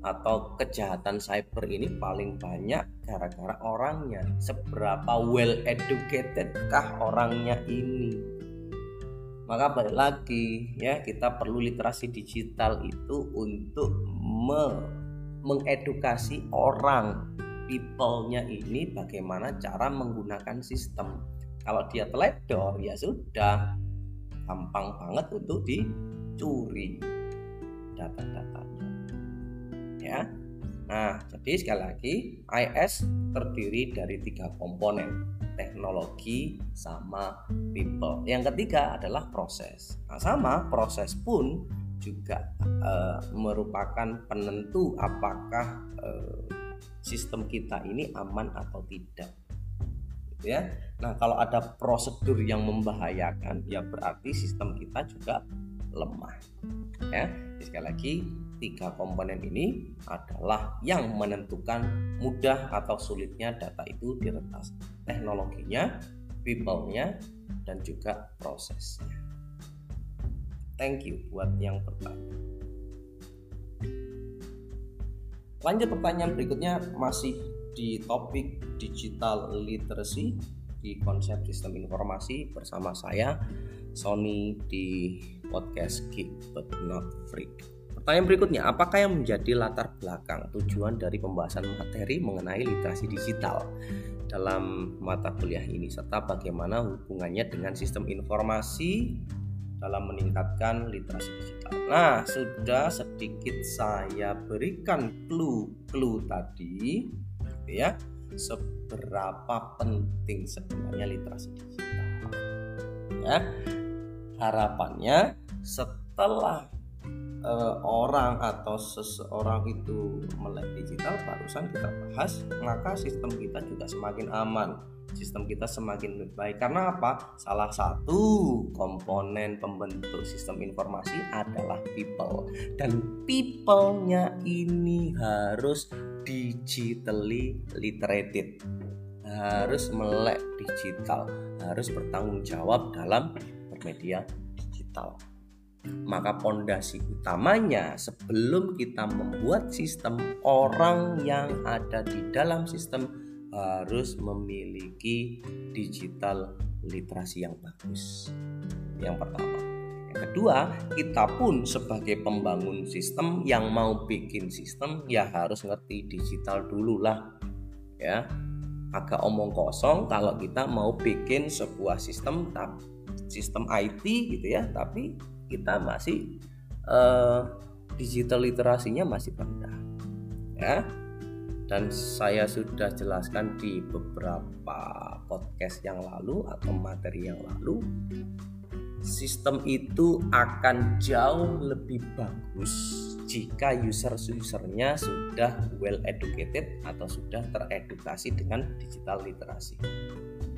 atau kejahatan cyber ini paling banyak gara-gara orangnya. Seberapa well educated kah orangnya ini? Maka balik lagi ya kita perlu literasi digital itu untuk me mengedukasi orang people-nya ini bagaimana cara menggunakan sistem kalau dia teledor ya sudah gampang banget untuk dicuri data-datanya ya. Nah, jadi sekali lagi IS terdiri dari tiga komponen teknologi sama people. Yang ketiga adalah proses. Nah, sama proses pun juga uh, merupakan penentu apakah uh, sistem kita ini aman atau tidak. Gitu ya. Nah, kalau ada prosedur yang membahayakan, ya berarti sistem kita juga lemah. Ya, sekali lagi tiga komponen ini adalah yang menentukan mudah atau sulitnya data itu diretas. Teknologinya, people-nya, dan juga prosesnya. Thank you buat yang bertanya. Lanjut pertanyaan berikutnya masih di topik digital literacy di konsep sistem informasi bersama saya Sony di podcast Geek But Not Freak. Pertanyaan berikutnya, apakah yang menjadi latar belakang tujuan dari pembahasan materi mengenai literasi digital dalam mata kuliah ini serta bagaimana hubungannya dengan sistem informasi dalam meningkatkan literasi digital. Nah, sudah sedikit saya berikan clue-clue tadi ya seberapa penting sebenarnya literasi digital. Ya, harapannya setelah uh, orang atau seseorang itu melek digital barusan kita bahas maka sistem kita juga semakin aman sistem kita semakin baik. Karena apa? Salah satu komponen pembentuk sistem informasi adalah people. Dan people-nya ini harus digitally literated harus melek digital. Harus bertanggung jawab dalam bermedia digital. Maka pondasi utamanya sebelum kita membuat sistem orang yang ada di dalam sistem harus memiliki digital literasi yang bagus. Yang pertama. Yang kedua, kita pun sebagai pembangun sistem yang mau bikin sistem ya harus ngerti digital dulu lah. Ya. Agak omong kosong kalau kita mau bikin sebuah sistem sistem IT gitu ya, tapi kita masih uh, digital literasinya masih rendah ya dan saya sudah jelaskan di beberapa podcast yang lalu atau materi yang lalu sistem itu akan jauh lebih bagus jika user-usernya sudah well educated atau sudah teredukasi dengan digital literasi.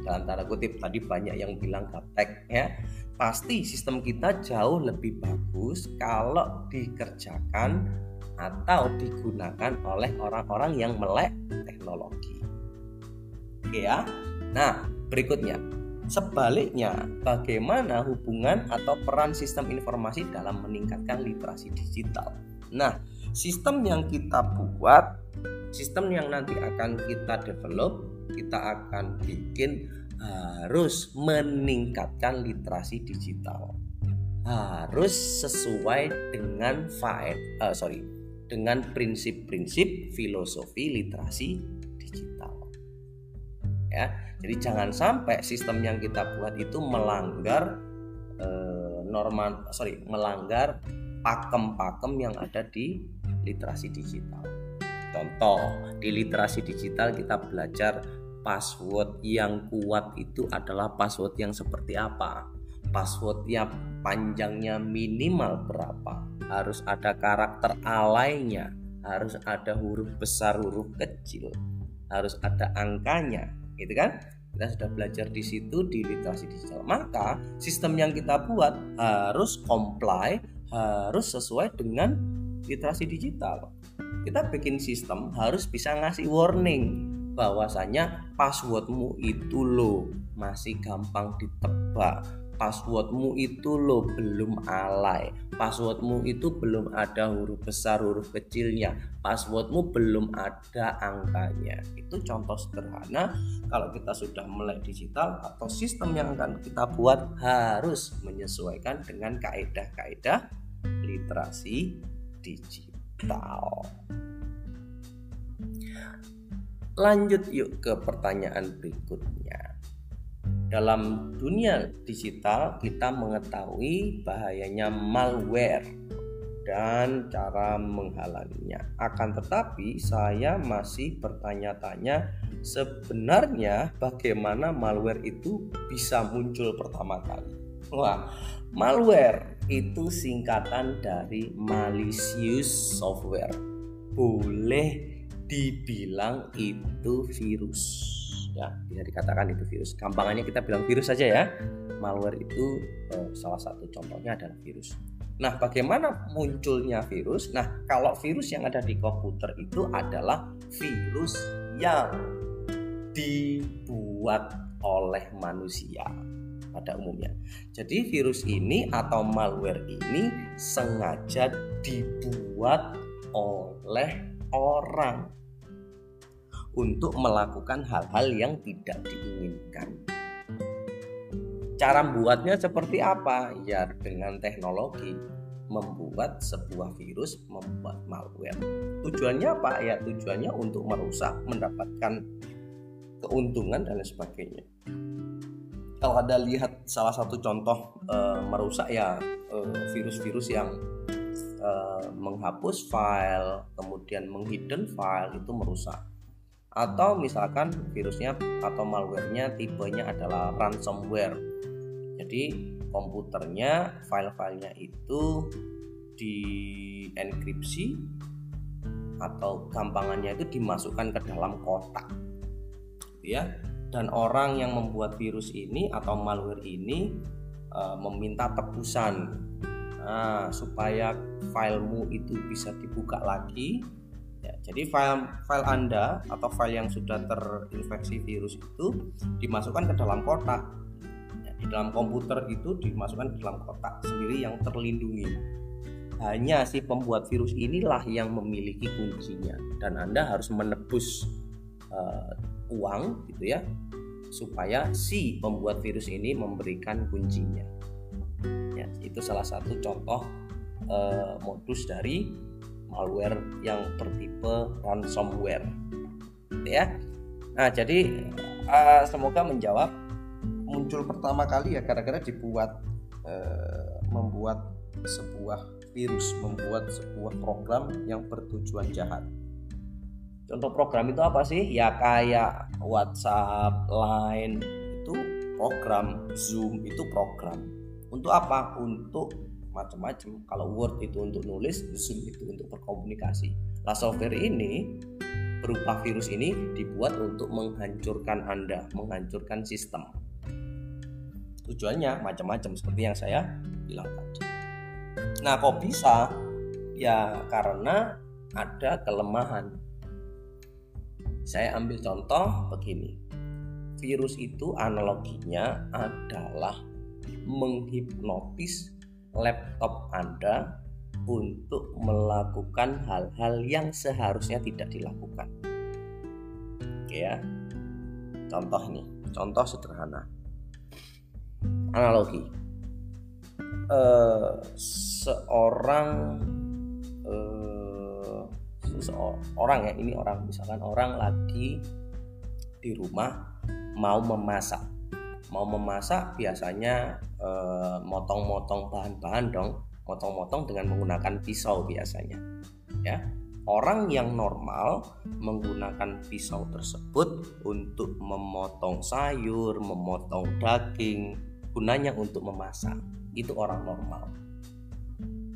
Dalam tanda kutip tadi banyak yang bilang gaptek ya pasti sistem kita jauh lebih bagus kalau dikerjakan atau digunakan oleh orang-orang yang melek teknologi. Oke ya. Nah, berikutnya. Sebaliknya, bagaimana hubungan atau peran sistem informasi dalam meningkatkan literasi digital? Nah, sistem yang kita buat, sistem yang nanti akan kita develop, kita akan bikin harus meningkatkan literasi digital harus sesuai dengan faed uh, sorry dengan prinsip-prinsip filosofi literasi digital. Ya jadi jangan sampai sistem yang kita buat itu melanggar uh, norma sorry melanggar pakem-pakem yang ada di literasi digital. Contoh di literasi digital kita belajar password yang kuat itu adalah password yang seperti apa passwordnya panjangnya minimal berapa? Harus ada karakter alainya. Harus ada huruf besar huruf kecil. Harus ada angkanya gitu kan? Kita sudah belajar di situ di literasi digital. Maka sistem yang kita buat harus comply harus sesuai dengan literasi digital. Kita bikin sistem harus bisa ngasih warning bahwasanya passwordmu itu lo masih gampang ditebak passwordmu itu lo belum alay. Passwordmu itu belum ada huruf besar huruf kecilnya. Passwordmu belum ada angkanya. Itu contoh sederhana. Kalau kita sudah melek digital atau sistem yang akan kita buat harus menyesuaikan dengan kaedah-kaedah literasi digital. Lanjut yuk ke pertanyaan berikutnya. Dalam dunia digital kita mengetahui bahayanya malware dan cara menghalanginya. Akan tetapi saya masih bertanya-tanya sebenarnya bagaimana malware itu bisa muncul pertama kali. Wah, malware itu singkatan dari malicious software. Boleh dibilang itu virus ya bisa dikatakan itu virus. Gampangannya kita bilang virus saja ya. Malware itu eh, salah satu contohnya adalah virus. Nah bagaimana munculnya virus? Nah kalau virus yang ada di komputer itu adalah virus yang dibuat oleh manusia pada umumnya. Jadi virus ini atau malware ini sengaja dibuat oleh orang untuk melakukan hal-hal yang tidak diinginkan. cara buatnya seperti apa? Ya dengan teknologi membuat sebuah virus membuat malware. Tujuannya apa? Ya tujuannya untuk merusak mendapatkan keuntungan dan lain sebagainya. Kalau ada lihat salah satu contoh e, merusak ya virus-virus e, yang e, menghapus file kemudian menghidden file itu merusak atau misalkan virusnya atau malwarenya tipenya adalah ransomware. Jadi komputernya file-filenya itu di enkripsi atau gampangannya itu dimasukkan ke dalam kotak. Ya dan orang yang membuat virus ini atau malware ini e, meminta tebusan. Nah, supaya filemu itu bisa dibuka lagi Ya, jadi file file Anda atau file yang sudah terinfeksi virus itu dimasukkan ke dalam kotak. Ya, di dalam komputer itu dimasukkan ke dalam kotak sendiri yang terlindungi. Hanya si pembuat virus inilah yang memiliki kuncinya dan Anda harus menebus uh, uang gitu ya supaya si pembuat virus ini memberikan kuncinya. Ya, itu salah satu contoh uh, modus dari malware yang bertipe ransomware. Ya. Nah jadi uh, semoga menjawab. Muncul pertama kali ya gara-gara dibuat uh, membuat sebuah virus membuat sebuah program yang bertujuan jahat. Contoh program itu apa sih? Ya kayak WhatsApp Line itu program Zoom itu program. Untuk apa? Untuk macam-macam kalau Word itu untuk nulis Zoom itu untuk berkomunikasi. Lah software ini berupa virus ini dibuat untuk menghancurkan Anda menghancurkan sistem. Tujuannya macam-macam seperti yang saya bilang tadi. Nah kok bisa? Ya karena ada kelemahan. Saya ambil contoh begini. Virus itu analoginya adalah menghipnotis laptop Anda untuk melakukan hal-hal yang seharusnya tidak dilakukan. Oke ya. Contoh ini, contoh sederhana. Analogi. Uh, seorang uh, seseorang ya, ini orang misalkan orang lagi di rumah mau memasak mau memasak biasanya eh, motong-motong bahan-bahan dong. Motong-motong dengan menggunakan pisau biasanya ya. Orang yang normal menggunakan pisau tersebut untuk memotong sayur memotong daging gunanya untuk memasak. Itu orang normal.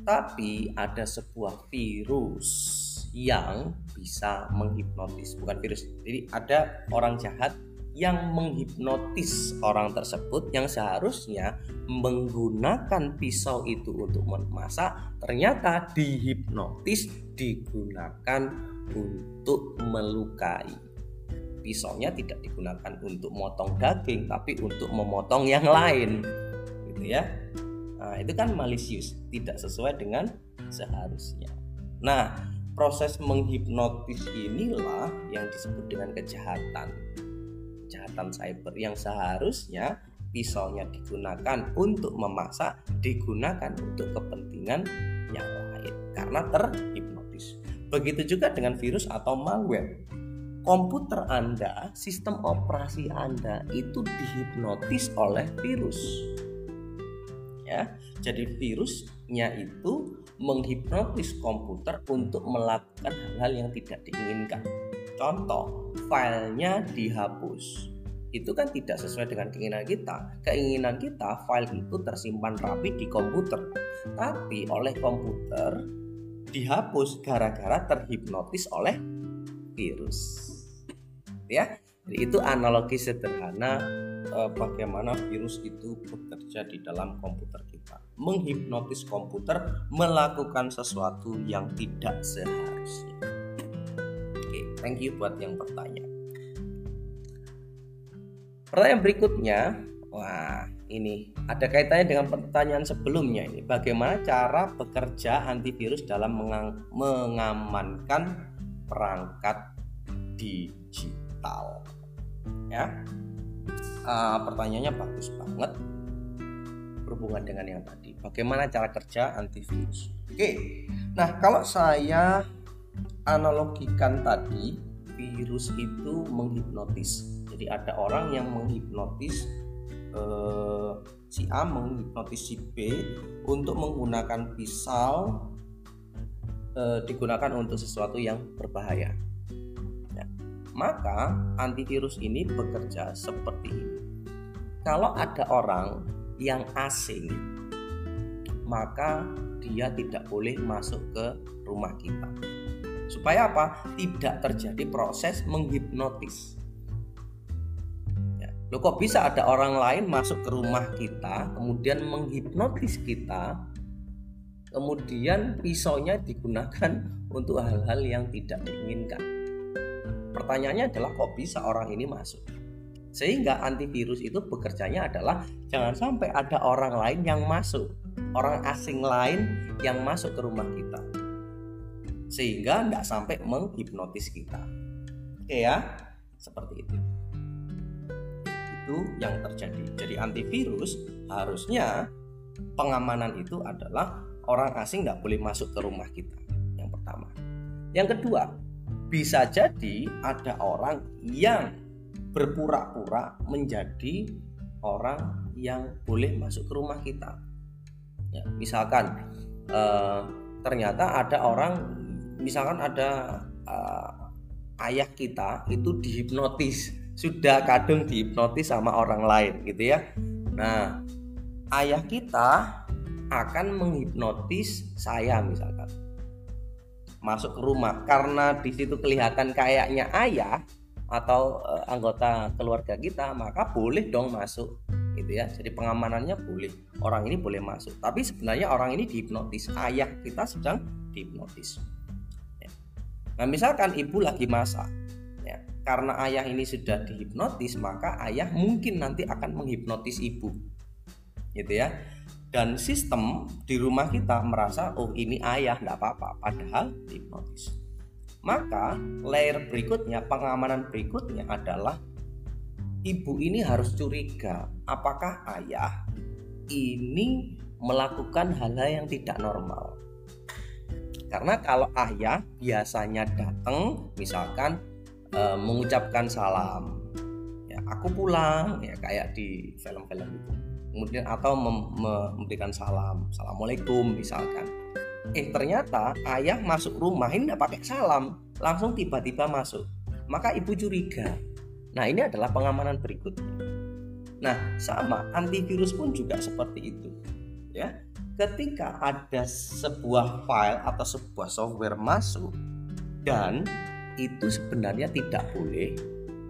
Tapi ada sebuah virus yang bisa menghipnotis bukan virus. Jadi ada orang jahat yang menghipnotis orang tersebut yang seharusnya menggunakan pisau itu untuk memasak ternyata dihipnotis digunakan untuk melukai. Pisaunya tidak digunakan untuk motong daging tapi untuk memotong yang lain gitu ya. Nah itu kan malisius tidak sesuai dengan seharusnya. Nah proses menghipnotis inilah yang disebut dengan kejahatan kejahatan cyber yang seharusnya pisaunya digunakan untuk memasak digunakan untuk kepentingan yang lain karena terhipnotis. Begitu juga dengan virus atau malware. Komputer Anda, sistem operasi Anda itu dihipnotis oleh virus. Ya, jadi virusnya itu menghipnotis komputer untuk melakukan hal-hal yang tidak diinginkan. Contoh, filenya dihapus. Itu kan tidak sesuai dengan keinginan kita. Keinginan kita file itu tersimpan rapi di komputer. Tapi oleh komputer dihapus gara-gara terhipnotis oleh virus. Ya, itu analogi sederhana eh, bagaimana virus itu bekerja di dalam komputer kita. Menghipnotis komputer melakukan sesuatu yang tidak seharusnya. Thank you buat yang bertanya. Pertanyaan berikutnya, wah ini ada kaitannya dengan pertanyaan sebelumnya ini. Bagaimana cara bekerja antivirus dalam mengamankan perangkat digital? Ya, uh, pertanyaannya bagus banget. berhubungan dengan yang tadi. Bagaimana cara kerja antivirus? Oke. Nah, kalau saya analogikan tadi, virus itu menghipnotis. Jadi ada orang yang menghipnotis eh, si A menghipnotis si B untuk menggunakan pisau eh, digunakan untuk sesuatu yang berbahaya. Ya. Maka antivirus ini bekerja seperti ini. Kalau ada orang yang asing, maka dia tidak boleh masuk ke rumah kita. Supaya apa? Tidak terjadi proses menghipnotis. Ya. Loh kok bisa ada orang lain masuk ke rumah kita, kemudian menghipnotis kita, kemudian pisaunya digunakan untuk hal-hal yang tidak diinginkan. Pertanyaannya adalah kok bisa orang ini masuk? Sehingga antivirus itu bekerjanya adalah jangan sampai ada orang lain yang masuk, orang asing lain yang masuk ke rumah kita. Sehingga tidak sampai menghipnotis kita. Oke ya, seperti itu. Itu yang terjadi. Jadi antivirus harusnya pengamanan itu adalah orang asing nggak boleh masuk ke rumah kita. Yang pertama. Yang kedua, bisa jadi ada orang yang berpura-pura menjadi orang yang boleh masuk ke rumah kita. Ya, misalkan eh, ternyata ada orang, misalkan ada eh, ayah kita itu dihipnotis, sudah kadung dihipnotis sama orang lain, gitu ya. Nah, ayah kita akan menghipnotis saya misalkan masuk ke rumah karena di situ kelihatan kayaknya ayah atau uh, anggota keluarga kita maka boleh dong masuk gitu ya jadi pengamanannya boleh orang ini boleh masuk tapi sebenarnya orang ini dihipnotis ayah kita sedang dihipnotis. Nah misalkan ibu lagi masak ya karena ayah ini sudah dihipnotis maka ayah mungkin nanti akan menghipnotis ibu gitu ya dan sistem di rumah kita merasa oh ini ayah tidak apa-apa padahal dihipnotis maka layer berikutnya, pengamanan berikutnya adalah ibu ini harus curiga apakah ayah ini melakukan hal-hal yang tidak normal. Karena kalau ayah biasanya datang misalkan e, mengucapkan salam, ya aku pulang ya kayak di film-film itu. Kemudian atau mem memberikan salam, assalamualaikum misalkan. Eh ternyata ayah masuk rumah ini tidak pakai salam langsung tiba-tiba masuk. Maka ibu curiga. Nah ini adalah pengamanan berikutnya nah sama antivirus pun juga seperti itu ya ketika ada sebuah file atau sebuah software masuk dan itu sebenarnya tidak boleh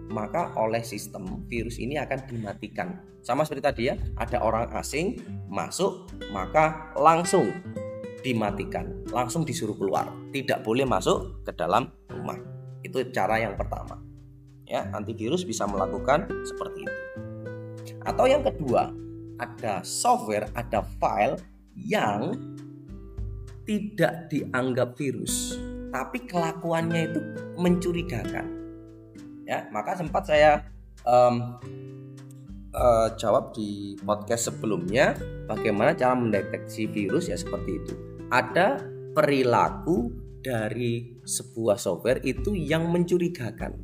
maka oleh sistem virus ini akan dimatikan. Sama seperti tadi ya, ada orang asing masuk, maka langsung dimatikan, langsung disuruh keluar, tidak boleh masuk ke dalam rumah. Itu cara yang pertama. Ya, antivirus bisa melakukan seperti itu. Atau yang kedua, ada software, ada file yang tidak dianggap virus, tapi kelakuannya itu mencurigakan. Ya, maka sempat saya um, uh, jawab di podcast sebelumnya bagaimana cara mendeteksi virus ya seperti itu ada perilaku dari sebuah software itu yang mencurigakan.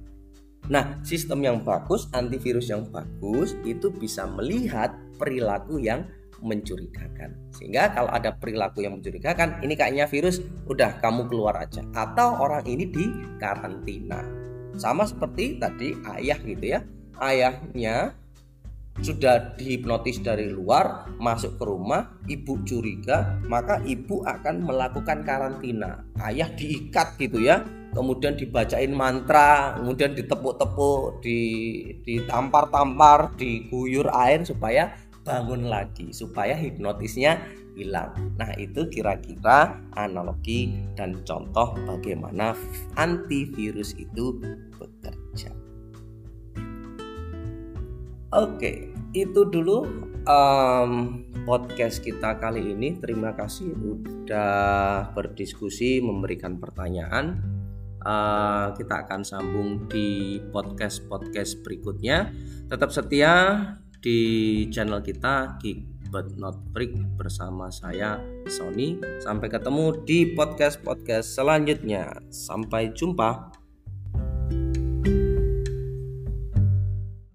Nah, sistem yang bagus, antivirus yang bagus itu bisa melihat perilaku yang mencurigakan. Sehingga kalau ada perilaku yang mencurigakan, ini kayaknya virus, udah kamu keluar aja. Atau orang ini di karantina. Sama seperti tadi ayah gitu ya. Ayahnya sudah dihipnotis dari luar masuk ke rumah ibu curiga maka ibu akan melakukan karantina ayah diikat gitu ya kemudian dibacain mantra kemudian ditepuk-tepuk di ditampar-tampar diguyur air supaya bangun lagi supaya hipnotisnya hilang nah itu kira-kira analogi dan contoh bagaimana antivirus itu bekerja Oke, itu dulu um, podcast kita kali ini. Terima kasih sudah berdiskusi, memberikan pertanyaan. Uh, kita akan sambung di podcast-podcast berikutnya. Tetap setia di channel kita Geek but not freak bersama saya Sony. Sampai ketemu di podcast-podcast selanjutnya. Sampai jumpa.